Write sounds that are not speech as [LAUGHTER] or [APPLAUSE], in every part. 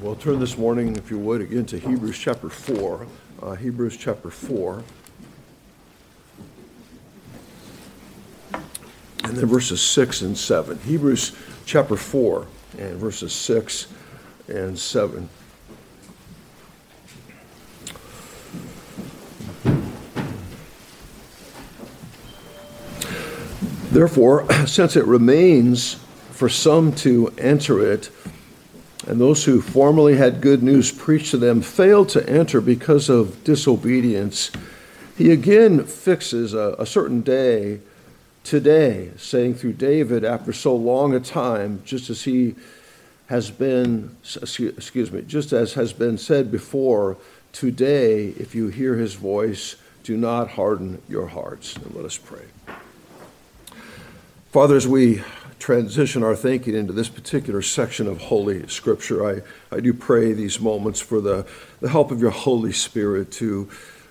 Well, turn this morning, if you would, again to Hebrews chapter 4. Uh, Hebrews chapter 4. And then verses 6 and 7. Hebrews chapter 4 and verses 6 and 7. Therefore, [CLEARS THROAT] since it remains for some to enter it, and those who formerly had good news preached to them failed to enter because of disobedience, he again fixes a, a certain day today, saying through David, after so long a time, just as he has been, excuse me, just as has been said before, today, if you hear his voice, do not harden your hearts. And let us pray. Father, as we transition our thinking into this particular section of Holy Scripture, I, I do pray these moments for the, the help of your Holy Spirit to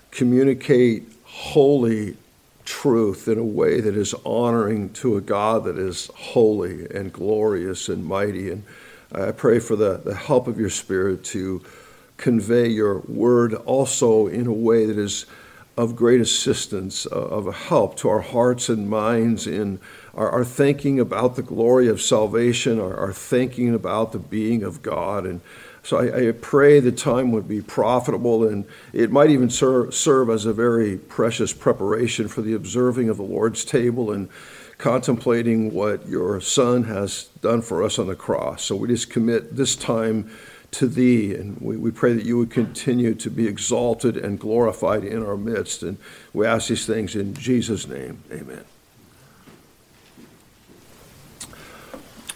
communicate holy truth in a way that is honoring to a God that is holy and glorious and mighty. And I pray for the, the help of your Spirit to convey your word also in a way that is of great assistance, uh, of a help to our hearts and minds in our, our thinking about the glory of salvation, our, our, thinking about the being of God. And so I, I, pray the time would be profitable and it might even serve, serve as a very precious preparation for the observing of the Lord's table and contemplating what your Son has done for us on the cross. So we just commit this time to thee. And we, we pray that you would continue to be exalted and glorified in our midst. And we ask these things in Jesus' name. Amen.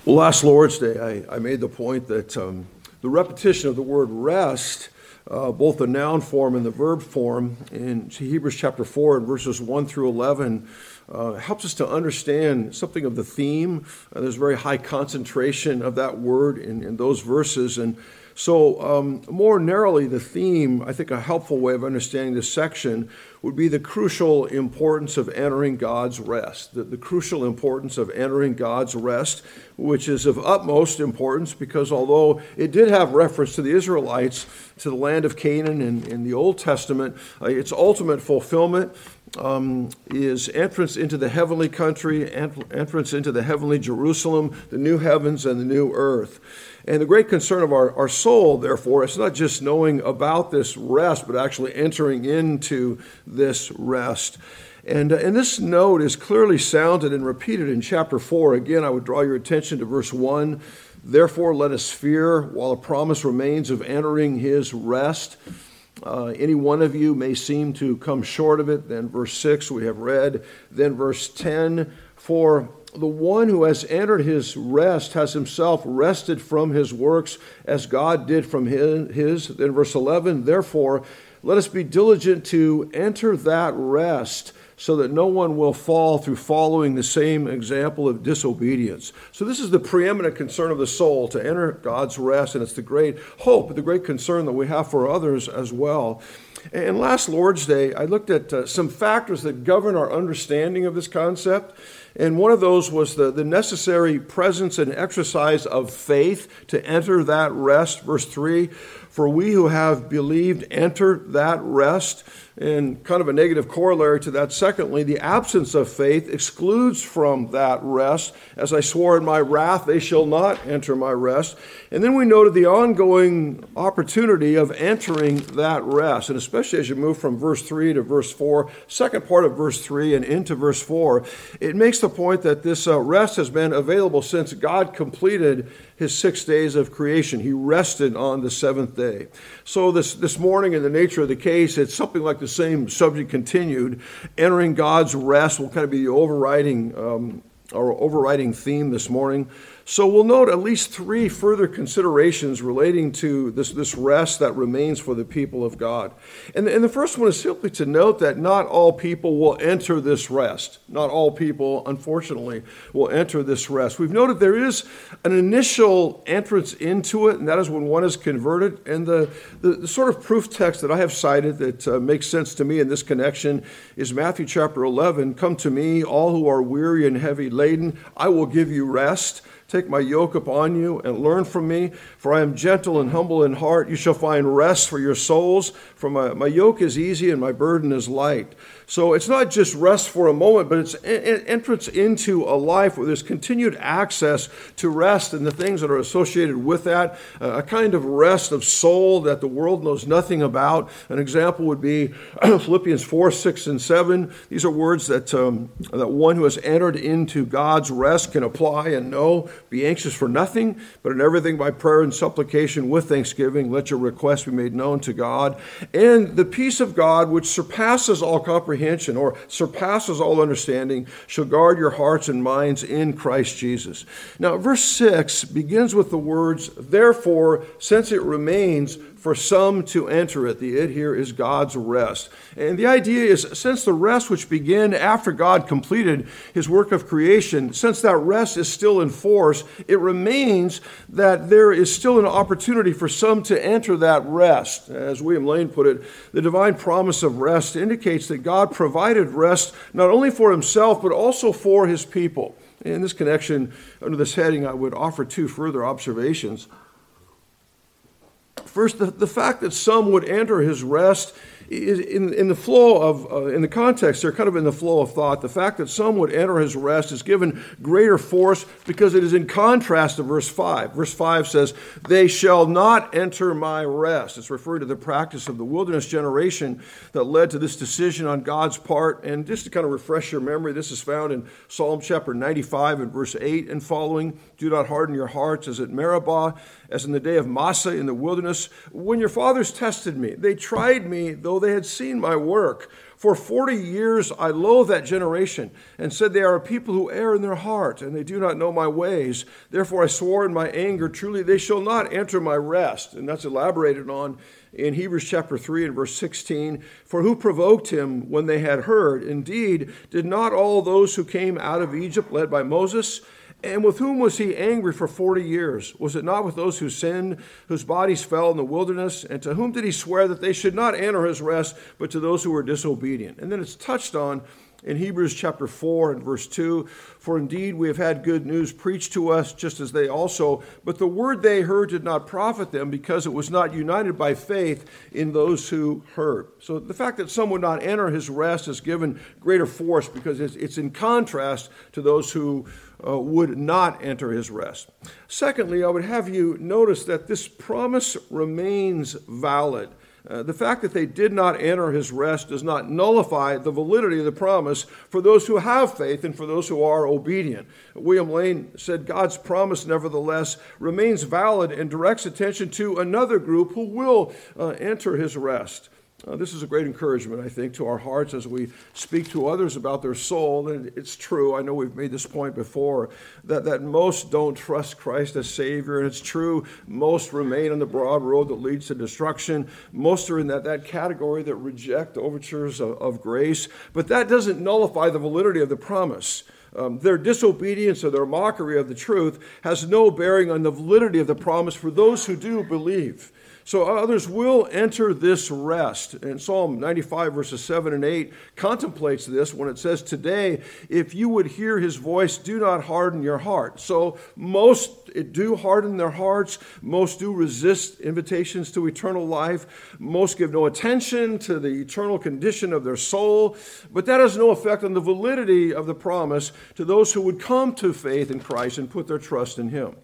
Well, last Lord's Day, I, I made the point that um, the repetition of the word rest, uh, both the noun form and the verb form, in Hebrews chapter 4 and verses 1 through 11, uh, helps us to understand something of the theme. Uh, there's very high concentration of that word in, in those verses. And so, um, more narrowly, the theme, I think a helpful way of understanding this section would be the crucial importance of entering God's rest. The, the, crucial importance of entering God's rest, which is of utmost importance because although it did have reference to the Israelites, to the land of Canaan in, in the Old Testament, uh, its ultimate fulfillment um, is entrance into the heavenly country, entrance into the heavenly Jerusalem, the new heavens and the new earth. And the great concern of our, our soul, therefore, is not just knowing about this rest, but actually entering into this rest. And, uh, and this note is clearly sounded and repeated in chapter 4. Again, I would draw your attention to verse 1. Therefore, let us fear while a promise remains of entering his rest. Uh, any one of you may seem to come short of it. Then, verse 6, we have read. Then, verse 10 For the one who has entered his rest has himself rested from his works as God did from his. Then, verse 11, therefore, let us be diligent to enter that rest so that no one will fall through following the same example of disobedience. So, this is the preeminent concern of the soul to enter God's rest, and it's the great hope, the great concern that we have for others as well. And last Lord's Day, I looked at uh, some factors that govern our understanding of this concept. And one of those was the, the necessary presence and exercise of faith to enter that rest. Verse 3 For we who have believed enter that rest. And kind of a negative corollary to that, secondly, the absence of faith excludes from that rest. As I swore in my wrath, they shall not enter my rest. And then we noted the ongoing opportunity of entering that rest. And especially as you move from verse 3 to verse 4, second part of verse 3 and into verse 4, it makes the point that this uh, rest has been available since God completed his six days of creation. He rested on the seventh day. So, this, this morning, in the nature of the case, it's something like the same subject continued. Entering God's rest will kind of be the overriding, um, our overriding theme this morning. So we'll note at least three further considerations relating to this, this rest that remains for the people of God. And, and the first one is simply to note that not all people will enter this rest. Not all people, unfortunately, will enter this rest. We've noted there is an initial entrance into it, and that is when one is converted. And the, the, the sort of proof text that I have cited that uh, makes sense to me in this connection is Matthew chapter 11 Come to me, all who are weary and heavy laden, I will give you rest. Take my yoke upon you and learn from me, for I am gentle and humble in heart. You shall find rest for your souls, for my, my yoke is easy and my burden is light. So it's not just rest for a moment, but it's entrance into a life where there's continued access to rest and the things that are associated with that, a kind of rest of soul that the world knows nothing about. An example would be [CLEARS THROAT] Philippians 4, 6, and 7. These are words that, um, that one who has entered into God's rest can apply and know. Be anxious for nothing, but in everything by prayer and supplication with thanksgiving, let your requests be made known to God. And the peace of God, which surpasses all comprehension, comprehension or surpasses all understanding shall guard your hearts and minds in Christ Jesus. Now, verse 6 begins with the words, Therefore, since it remains for some to enter it. The it here is God's rest. And the idea is since the rest which began after God completed his work of creation, since that rest is still in force, it remains that there is still an opportunity for some to enter that rest. As William Lane put it, the divine promise of rest indicates that God provided rest not only for himself, but also for his people. In this connection, under this heading, I would offer two further observations. First, the, the fact that some would enter his rest in, in the flow of, uh, in the context, they're kind of in the flow of thought. The fact that some would enter his rest is given greater force because it is in contrast to verse 5. Verse 5 says, They shall not enter my rest. It's referring to the practice of the wilderness generation that led to this decision on God's part. And just to kind of refresh your memory, this is found in Psalm chapter 95 and verse 8 and following. Do not harden your hearts as at Meribah, as in the day of Massah in the wilderness, when your fathers tested me. They tried me, though though they had seen my work. For 40 years I loathed that generation and said, They are a people who err in their heart, and they do not know my ways. Therefore I swore in my anger, Truly they shall not enter my rest. And that's elaborated on in Hebrews chapter 3 and verse 16. For who provoked him when they had heard? Indeed, did not all those who came out of Egypt, led by Moses, and with whom was he angry for 40 years? Was it not with those who sinned, whose bodies fell in the wilderness? And to whom did he swear that they should not enter his rest, but to those who were disobedient? And then it's touched on in Hebrews chapter 4 and verse 2 For indeed we have had good news preached to us, just as they also, but the word they heard did not profit them because it was not united by faith in those who heard. So the fact that some would not enter his rest is given greater force because it's, in contrast to those who uh, would not enter his rest. Secondly, I would have you notice that this promise remains valid. Uh, the fact that they did not enter his rest does not nullify the validity of the promise for those who have faith and for those who are obedient. William Lane said God's promise, nevertheless, remains valid and directs attention to another group who will uh, enter his rest. Uh, this is a great encouragement, I think, to our hearts as we speak to others about their soul. And it's true, I know we've made this point before, that, that most don't trust Christ as Savior. And it's true, most remain on the broad road that leads to destruction. Most are in that, that category that reject overtures of, of grace. But that doesn't nullify the validity of the promise. Um, their disobedience or their mockery of the truth has no bearing on the validity of the promise for those who do believe. So others will enter this rest. And Psalm 95, verses 7 and 8 contemplates this when it says, Today, if you would hear his voice, do not harden your heart. So most do harden their hearts. Most do resist invitations to eternal life. Most give no attention to the eternal condition of their soul. But that has no effect on the validity of the promise to those who would come to faith in Christ and put their trust in him.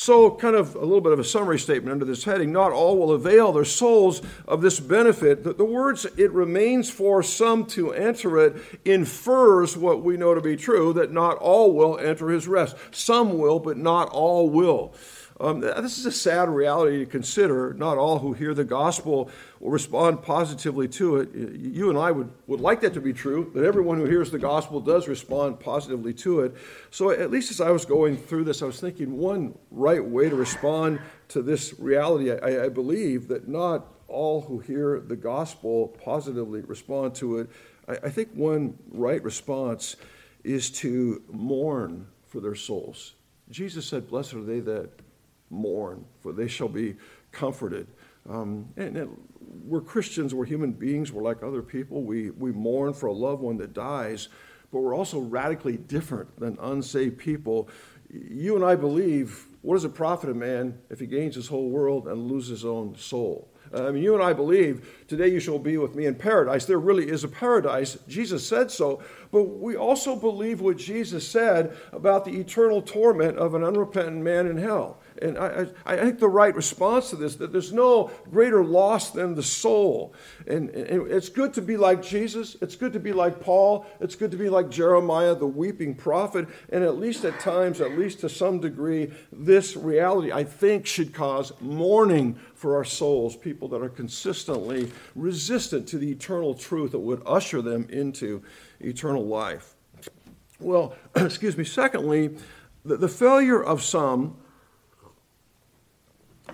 So, kind of a little bit of a summary statement under this heading not all will avail their souls of this benefit. The, the words, it remains for some to enter it, infers what we know to be true that not all will enter his rest. Some will, but not all will. Um, this is a sad reality to consider. Not all who hear the gospel will respond positively to it. You and I would, would like that to be true, that everyone who hears the gospel does respond positively to it. So, at least as I was going through this, I was thinking one right way to respond to this reality, I, I believe that not all who hear the gospel positively respond to it. I, I think one right response is to mourn for their souls. Jesus said, Blessed are they that mourn, for they shall be comforted. Um, and, and, we're Christians, we're human beings, we're like other people. We, we mourn for a loved one that dies, but we're also radically different than unsaved people. you and I believe what does it profit a man if he gains his whole world and loses his own soul? I mean, you and I believe today you shall be with me in paradise. There really is a paradise. Jesus said so. But we also believe what Jesus said about the eternal torment of an unrepentant man in hell. And I, I, think the right response to this that there's no greater loss than the soul. And, and it's good to be like Jesus. It's good to be like Paul. It's good to be like Jeremiah, the weeping prophet. And at least at times, at least to some degree, this reality, I think, should cause mourning for our souls, people that are consistently resistant to the eternal truth that would usher them into eternal life. Well, [CLEARS THROAT] excuse me, secondly, the, the failure of some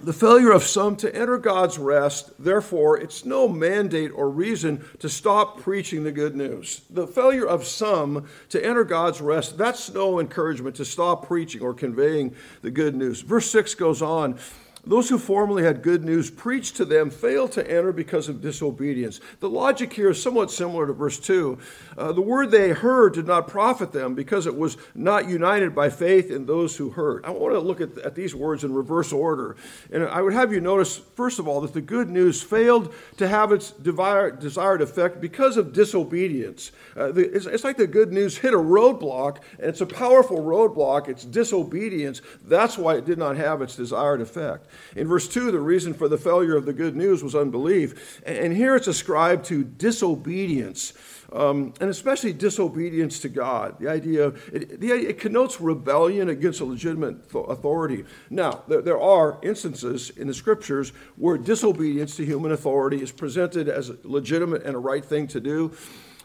the failure of some to enter God's rest, therefore, it's no mandate or reason to stop preaching the good news. The failure of some to enter God's rest, that's no encouragement to stop preaching or conveying the good news. Verse 6 goes on those who formerly had good news preached to them failed to enter because of disobedience. The logic here is somewhat similar to verse 2. Uh, the word they heard did not profit them because it was not united by faith in those who heard. I want to look at, at these words in reverse order. And I would have you notice, first of all, that the good news failed to have its desired effect because of disobedience. Uh, the, it's, it's like the good news hit a roadblock, and it's a powerful roadblock. It's disobedience. That's why it did not have its desired effect. In verse 2, the reason for the failure of the good news was unbelief. And here it's ascribed to disobedience. Um, and especially disobedience to God. The idea, it, the, it connotes rebellion against a legitimate authority. Now, there, there, are instances in the scriptures where disobedience to human authority is presented as a legitimate and a right thing to do.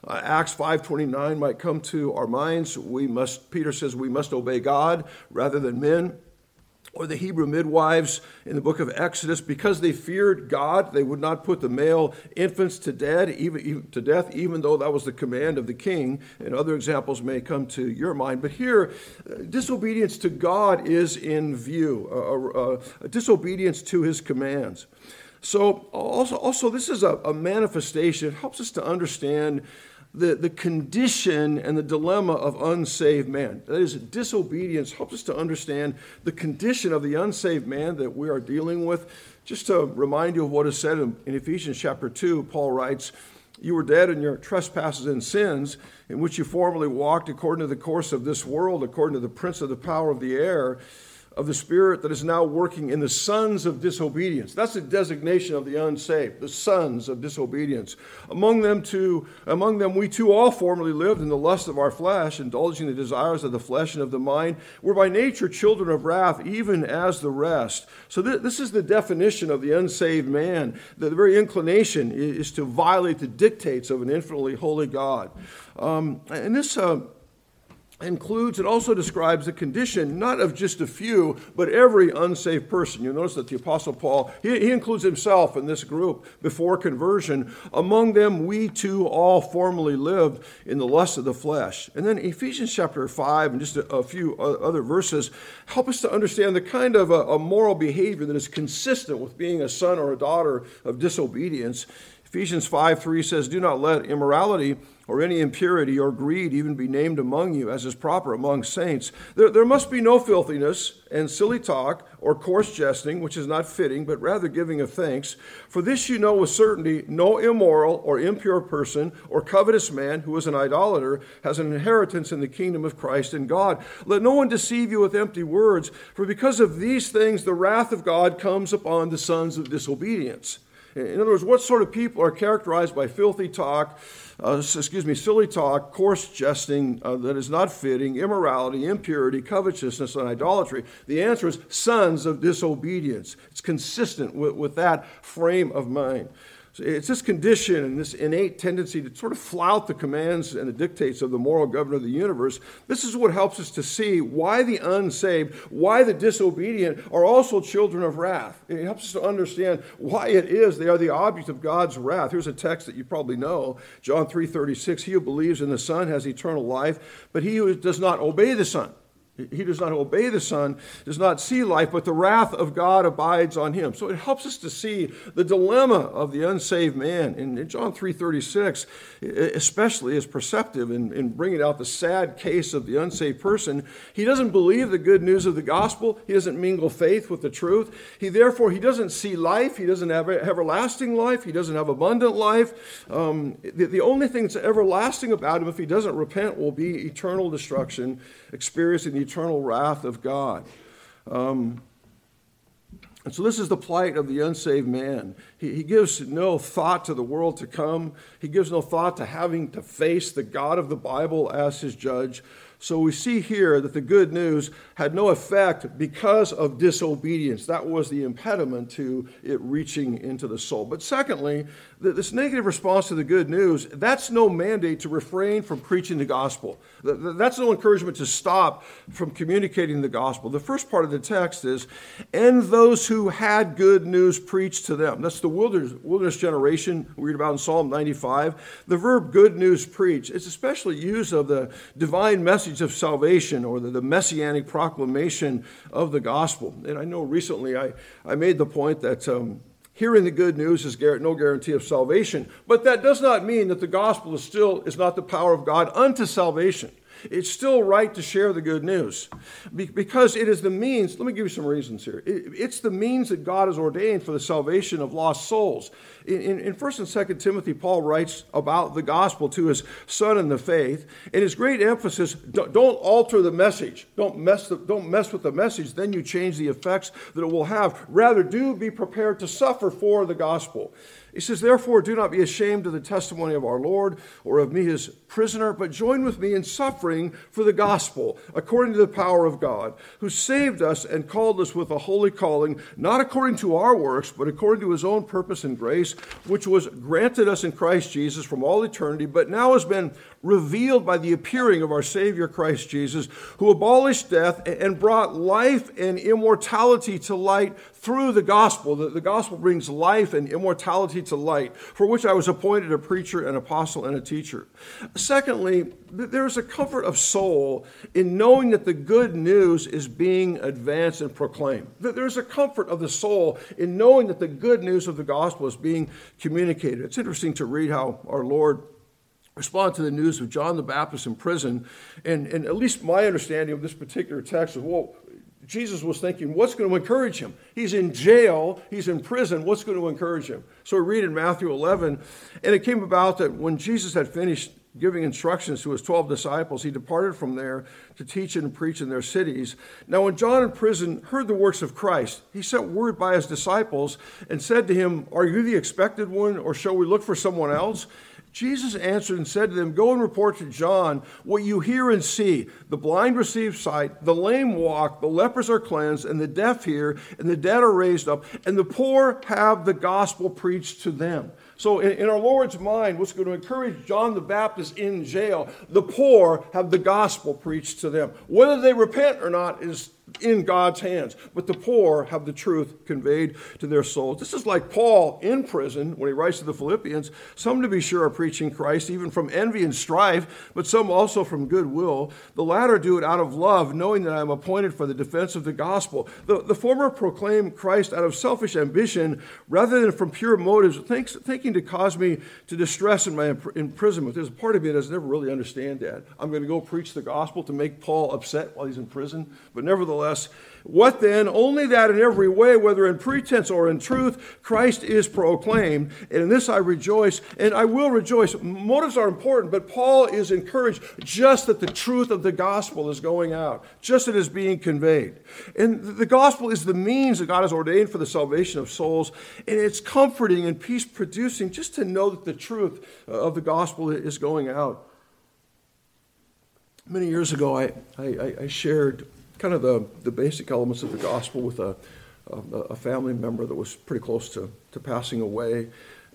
Uh, Acts 5:29 might come to our minds. We must Peter says we must obey God rather than men or the Hebrew midwives in the book of Exodus, because they feared God, they would not put the male infants to, dead, even, even, to death, even though that was the command of the king. And other examples may come to your mind. But here, uh, disobedience to God is in view, uh, disobedience to his commands. So, also, also this is a, a manifestation. It helps us to understand the, the condition and the dilemma of unsaved man. That is, disobedience helps us to understand the condition of the unsaved man that we are dealing with. Just to remind you of what is said in, in Ephesians chapter 2, Paul writes, You were dead in your trespasses and sins, in which you formerly walked according to the course of this world, according to the prince of the power of the air of the Spirit that is now working in the sons of disobedience. That's the designation of the unsaved, the sons of disobedience. Among them too, among them we too all formerly lived in the lust of our flesh, indulging the desires of the flesh and of the mind. We're by nature children of wrath, even as the rest. So th- this is the definition of the unsaved man. The, the very inclination is, to violate the dictates of an infinitely holy God. Um, and this. Uh, includes, it also describes the condition not of just a few, but every unsaved person. You notice that the Apostle Paul, he, he, includes himself in this group before conversion. Among them, we too all formerly lived in the lust of the flesh. And then Ephesians chapter 5 and just a, a few other verses help us to understand the kind of a, a moral behavior that is consistent with being a son or a daughter of disobedience. Ephesians 5 3 says, Do not let immorality or any impurity or greed even be named among you, as is proper among saints. There, there must be no filthiness and silly talk or coarse jesting, which is not fitting, but rather giving of thanks. For this you know with certainty no immoral or impure person or covetous man who is an idolater has an inheritance in the kingdom of Christ and God. Let no one deceive you with empty words, for because of these things the wrath of God comes upon the sons of disobedience. In other words, what sort of people are characterized by filthy talk, uh, excuse me, silly talk, coarse jesting uh, that is not fitting, immorality, impurity, covetousness, and idolatry? The answer is sons of disobedience. It's consistent with, with that frame of mind. It's this condition and this innate tendency to sort of flout the commands and the dictates of the moral governor of the universe. This is what helps us to see why the unsaved, why the disobedient are also children of wrath. It helps us to understand why it is they are the object of God's wrath. Here's a text that you probably know, John 3:36, he who believes in the Son has eternal life, but he who does not obey the Son He does not obey the Son, does not see life, but the wrath of God abides on him. So it helps us to see the dilemma of the unsaved man. And John 3.36 especially is perceptive in, in bringing out the sad case of the unsaved person. He doesn't believe the good news of the gospel. He doesn't mingle faith with the truth. He therefore, he doesn't see life. He doesn't have everlasting life. He doesn't have abundant life. Um, the, the only thing that's everlasting about him, if he doesn't repent, will be eternal destruction, experiencing the eternal wrath of God. Um, and so, this is the plight of the unsaved man. He, he, gives no thought to the world to come. He gives no thought to having to face the God of the Bible as his judge. So we see here that the good news had no effect because of disobedience. That was the impediment to it reaching into the soul. But secondly, this negative response to the good news, that's no mandate to refrain from preaching the gospel. That's no encouragement to stop from communicating the gospel. The first part of the text is, and those who had good news preached to them. That's the wilderness, wilderness generation we read about in Psalm 95. The verb good news preach, it's especially used of the divine message of salvation or the, the messianic proclamation of the gospel. And I know recently I, I made the point that um, hearing the good news is no guarantee of salvation, but that does not mean that the gospel is still is not the power of God unto salvation. It's still right to share the good news because it is the means. Let me give you some reasons here. It's the means that God has ordained for the salvation of lost souls. In, in 1st and 2nd Timothy, Paul writes about the gospel to his son in the faith, and his great emphasis don't alter the message. Don't mess, the, don't mess with the message, then you change the effects that it will have. Rather, do be prepared to suffer for the gospel. He says, Therefore, do not be ashamed of the testimony of our Lord or of me, his prisoner, but join with me in suffering for the gospel, according to the power of God, who saved us and called us with a holy calling, not according to our works, but according to his own purpose and grace, which was granted us in Christ Jesus from all eternity, but now has been revealed by the appearing of our Savior Christ Jesus, who abolished death and brought life and immortality to light through the gospel. The, the gospel brings life and immortality to light, for which I was appointed a preacher, an apostle, and a teacher. Secondly, there's a comfort of soul in knowing that the good news is being advanced and proclaimed. There's a comfort of the soul in knowing that the good news of the gospel is being communicated. It's interesting to read how our Lord respond to the news of John the Baptist in prison. And, and at least my understanding of this particular text is well, Jesus was thinking, what's going to encourage him? He's in jail, he's in prison, what's going to encourage him? So we read in Matthew 11, and it came about that when Jesus had finished giving instructions to his 12 disciples, he departed from there to teach and preach in their cities. Now, when John in prison heard the works of Christ, he sent word by his disciples and said to him, Are you the expected one, or shall we look for someone else? Jesus answered and said to them, Go and report to John what you hear and see. The blind receive sight, the lame walk, the lepers are cleansed, and the deaf hear, and the dead are raised up, and the poor have the gospel preached to them. So, in, in, our Lord's mind, what's going to encourage John the Baptist in jail, the poor have the gospel preached to them. Whether they repent or not is in God's hands. But the poor have the truth conveyed to their souls. This is like Paul in prison when he writes to the Philippians. Some, to be sure, are preaching Christ, even from envy and strife, but some also from goodwill. The latter do it out of love, knowing that I am appointed for the defense of the gospel. The, the former proclaim Christ out of selfish ambition rather than from pure motives, thinks, thinking to cause me to distress in my imprisonment. There's a part of me that doesn't never really understand that. I'm going to go preach the gospel to make Paul upset while he's in prison, but nevertheless, nevertheless, what then? Only that in every way, whether in pretense or in truth, Christ is proclaimed. And in this I rejoice, and I will rejoice. Motives are important, but Paul is encouraged just that the truth of the gospel is going out, just that it is being conveyed. And the gospel is the means that God has ordained for the salvation of souls, and it's comforting and peace producing just to know that the truth uh, of the gospel is going out. Many years ago, I, I, I shared kind of the, the basic elements of the gospel with a, a, a family member that was pretty close to, to passing away.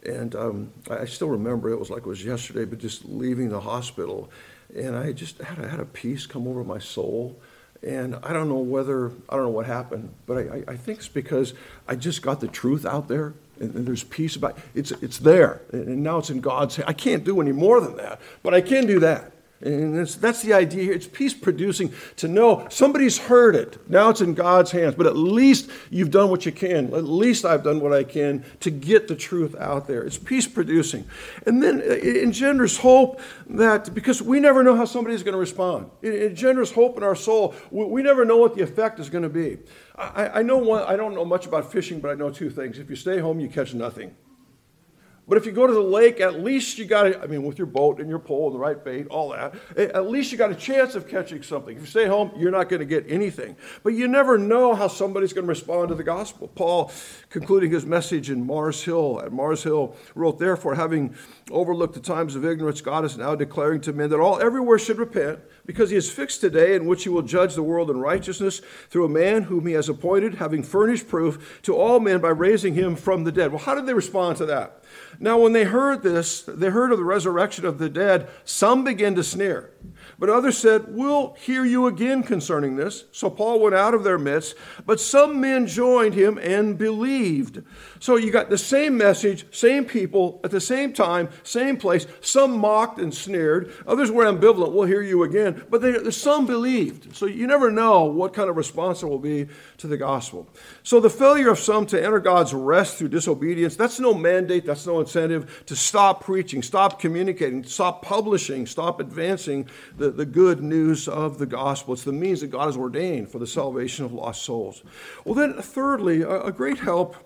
And um, I still remember it was like it was yesterday, but just leaving the hospital. And I just had a, had a peace come over my soul. And I don't know whether, I don't know what happened, but I, I think it's because I just got the truth out there and, and there's peace about it. It's, it's there. And now it's in God's hand. I can't do any more than that, but I can do that. And that's the idea here. It's peace producing to know somebody's heard it. Now it's in God's hands, but at least you've done what you can. At least I've done what I can to get the truth out there. It's peace producing. And then it engenders hope that, because we never know how somebody's going to respond, it engenders hope in our soul. We never know what the effect is going to be. I, know one, I don't know much about fishing, but I know two things. If you stay home, you catch nothing. But if you go to the lake, at least you got, I mean, with your boat and your pole and the right bait, all that, at least you got a chance of catching something. If you stay home, you're not going to get anything. But you never know how somebody's going to respond to the gospel. Paul, concluding his message in Mars Hill, at Mars Hill, wrote, Therefore, having overlooked the times of ignorance, God is now declaring to men that all everywhere should repent, because he has fixed today in which he will judge the world in righteousness through a man whom he has appointed, having furnished proof to all men by raising him from the dead. Well, how did they respond to that? Now, when they heard this, they heard of the resurrection of the dead, some began to sneer. But others said, We'll hear you again concerning this. So Paul went out of their midst, but some men joined him and believed. So you got the same message, same people, at the same time, same place. Some mocked and sneered, others were ambivalent, We'll hear you again. But they, some believed. So you never know what kind of response there will be to the gospel. So the failure of some to enter God's rest through disobedience, that's no mandate, that's no incentive to stop preaching, stop communicating, stop publishing, stop advancing the, the good news of the gospel. It's the means that God has ordained for the salvation of lost souls. Well, then, thirdly, a, a great help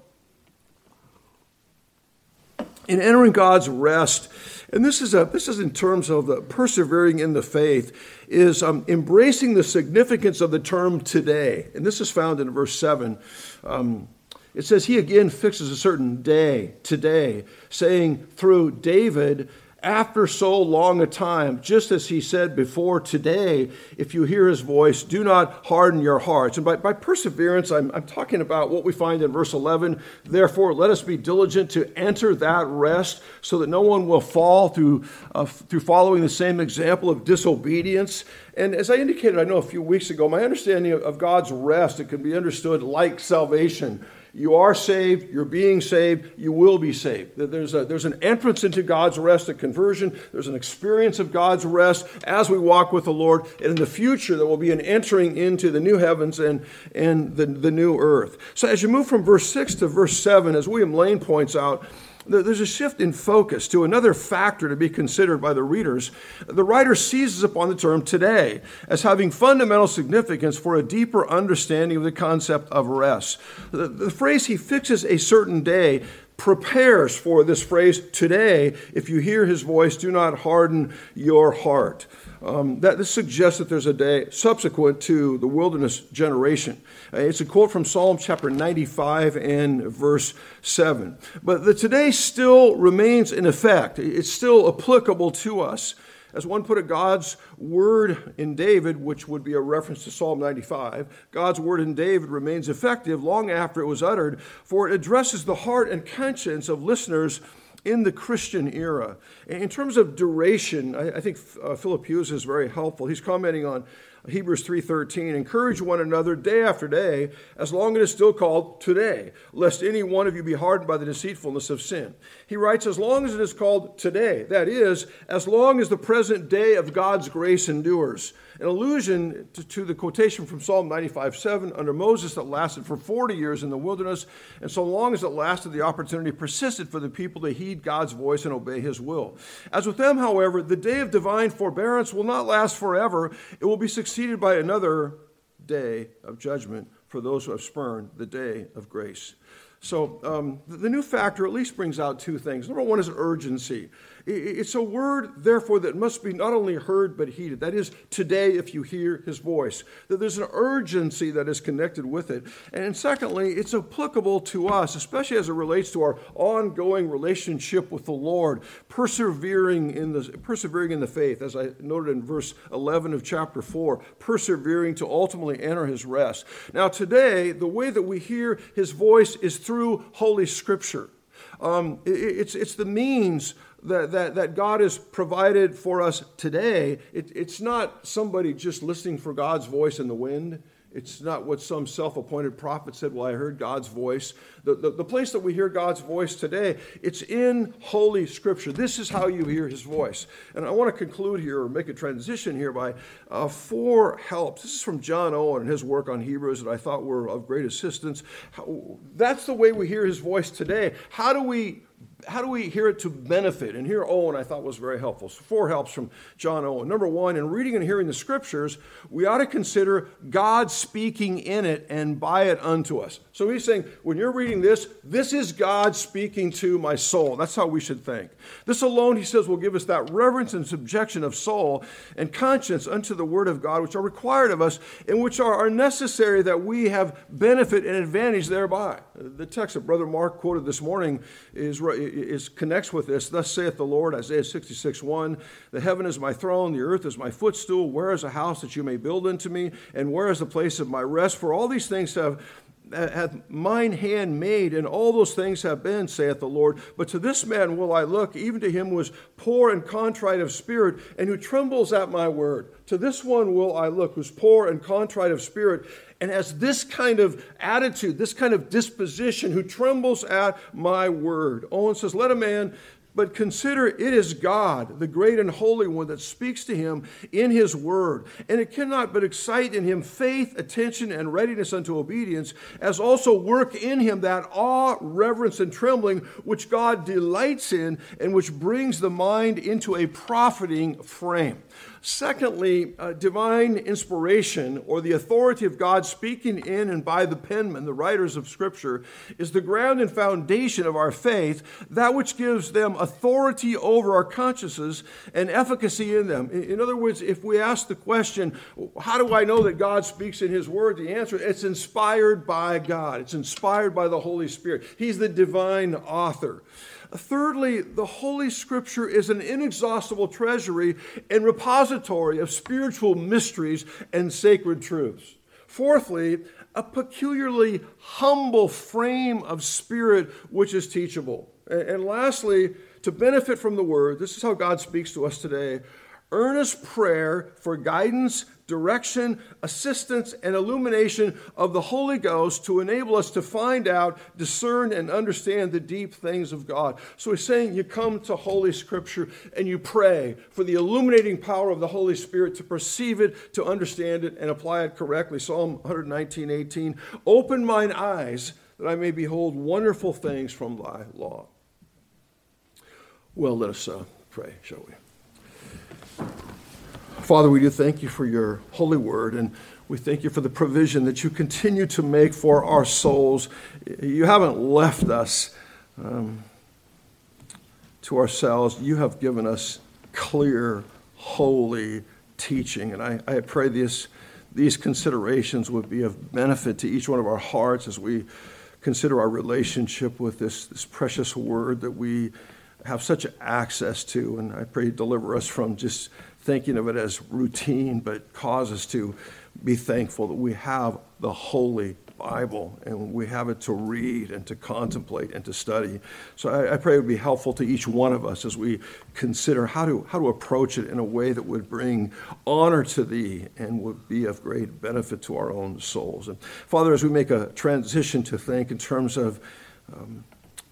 in entering God's rest, and this is, a, this is in terms of the persevering in the faith, is um, embracing the significance of the term today. And this is found in verse 7. Um, it says, He again fixes a certain day, today, saying through David, after so long a time, just as he said before, today, if you hear his voice, do not harden your hearts. And by, by perseverance, I'm, I'm talking about what we find in verse 11. Therefore, let us be diligent to enter that rest so that no one will fall through, uh, through following the same example of disobedience. And as I indicated, I know a few weeks ago, my understanding of, of God's rest, it can be understood like salvation. You are saved, you're being saved, you will be saved. There's, a, there's an entrance into God's rest at conversion, there's an experience of God's rest as we walk with the Lord, and in the future there will be an entering into the new heavens and, and the, the new earth. So as you move from verse 6 to verse 7, as William Lane points out, there's a shift in focus to another factor to be considered by the readers. The writer seizes upon the term today as having fundamental significance for a deeper understanding of the concept of rest. The, the phrase he fixes a certain day prepares for this phrase today. If you hear his voice, do not harden your heart. Um, that this suggests that there's a day subsequent to the wilderness generation. Uh, it's a quote from Psalm chapter 95 and verse 7. But the today still remains in effect. It's still applicable to us. As one put it, God's word in David, which would be a reference to Psalm 95, God's word in David remains effective long after it was uttered, for it addresses the heart and conscience of listeners in the Christian era. In terms of duration, I, think uh, Philip Hughes is very helpful. He's commenting on Hebrews 3:13, encourage one another day after day, as long as it is still called today, lest any one of you be hardened by the deceitfulness of sin. He writes, as long as it is called today, that is, as long as the present day of God's grace endures an allusion to, to, the quotation from Psalm 95 7 under Moses that lasted for 40 years in the wilderness, and so long as it lasted, the opportunity persisted for the people to heed God's voice and obey his will. As with them, however, the day of divine forbearance will not last forever, it will be succeeded by another day of judgment for those who have spurned the day of grace. So um, the new factor at least brings out two things. Number one is urgency. It's a word, therefore, that must be not only heard but heeded. That is, today, if you hear his voice, that there's an urgency that is connected with it. And secondly, it's applicable to us, especially as it relates to our ongoing relationship with the Lord, persevering in the, persevering in the faith, as I noted in verse 11 of chapter 4, persevering to ultimately enter his rest. Now, today, the way that we hear his voice is through Holy Scripture. Um, it, it's, it's the means that, that, that God has provided for us today, it, it's not somebody just listening for God's voice in the wind. It's not what some self appointed prophet said, Well, I heard God's voice. The, the, the, place that we hear God's voice today, it's in Holy Scripture. This is how you hear His voice. And I want to conclude here or make a transition here by uh, four helps. This is from John Owen and his work on Hebrews that I thought were of great assistance. That's the way we hear His voice today. How do we how do we hear it to benefit? And here Owen I thought was very helpful. So four helps from John Owen. Number one, in reading and hearing the scriptures, we ought to consider God speaking in it and by it unto us. So he's saying, when you're reading this, this is God speaking to my soul. That's how we should think. This alone, he says, will give us that reverence and subjection of soul and conscience unto the word of God, which are required of us and which are, necessary that we have benefit and advantage thereby. The text that Brother Mark quoted this morning is, is connects with this. Thus saith the Lord, Isaiah 66, 1, The heaven is my throne, the earth is my footstool. Where is a house that you may build unto me? And where is the place of my rest? For all these things have hath mine hand made, and all those things have been, saith the Lord. But to this man will I look, even to him who is poor and contrite of spirit, and who trembles at my word. To this one will I look, who's poor and contrite of spirit, and has this kind of attitude, this kind of disposition, who trembles at my word. Owen says, Let a man but consider it is God, the great and holy one, that speaks to him in his word. And it cannot but excite in him faith, attention, and readiness unto obedience, as also work in him that awe, reverence, and trembling which God delights in, and which brings the mind into a profiting frame. Secondly, uh, divine inspiration, or the authority of God speaking in and by the penmen, the writers of Scripture, is the ground and foundation of our faith, that which gives them authority over our consciences and efficacy in them. In other words, if we ask the question, how do I know that God speaks in His Word? The answer, it's inspired by God. It's inspired by the Holy Spirit. He's the divine author. Thirdly, the Holy Scripture is an inexhaustible treasury and repository of spiritual mysteries and sacred truths. Fourthly, a peculiarly humble frame of spirit which is teachable. And lastly, to benefit from the Word, this is how God speaks to us today earnest prayer for guidance, direction, assistance, and illumination of the Holy Ghost to enable us to find out, discern, and understand the deep things of God. So he's saying you come to Holy Scripture and you pray for the illuminating power of the Holy Spirit to perceive it, to understand it, and apply it correctly. Psalm 119, 18. Open mine eyes that I may behold wonderful things from thy law. Well, let us uh, pray, shall we? Father, we do thank you for your holy word, and we thank you for the provision that you continue to make for our souls. You haven't left us um, to ourselves, you have given us clear, holy teaching. And I, I pray this, these considerations would be of benefit to each one of our hearts as we consider our relationship with this, this precious word that we have such access to. And I pray deliver us from just thinking of it as routine, but cause us to be thankful that we have the Holy Bible and we have it to read and to contemplate and to study. So I, I, pray it would be helpful to each one of us as we consider how to, how to approach it in a way that would bring honor to Thee and would be of great benefit to our own souls. And Father, as we make a transition to think in terms of um,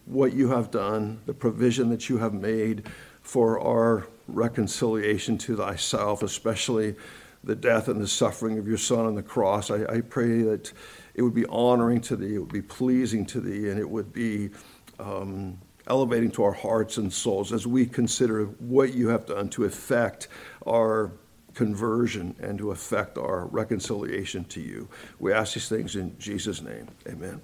what you have done, the provision that you have made for our reconciliation to thyself, especially the death and the suffering of your Son on the cross. I, I pray that it would be honoring to thee, it would be pleasing to thee, and it would be um, elevating to our hearts and souls as we consider what you have done to effect our conversion and to effect our reconciliation to you. We ask these things in Jesus' name. Amen.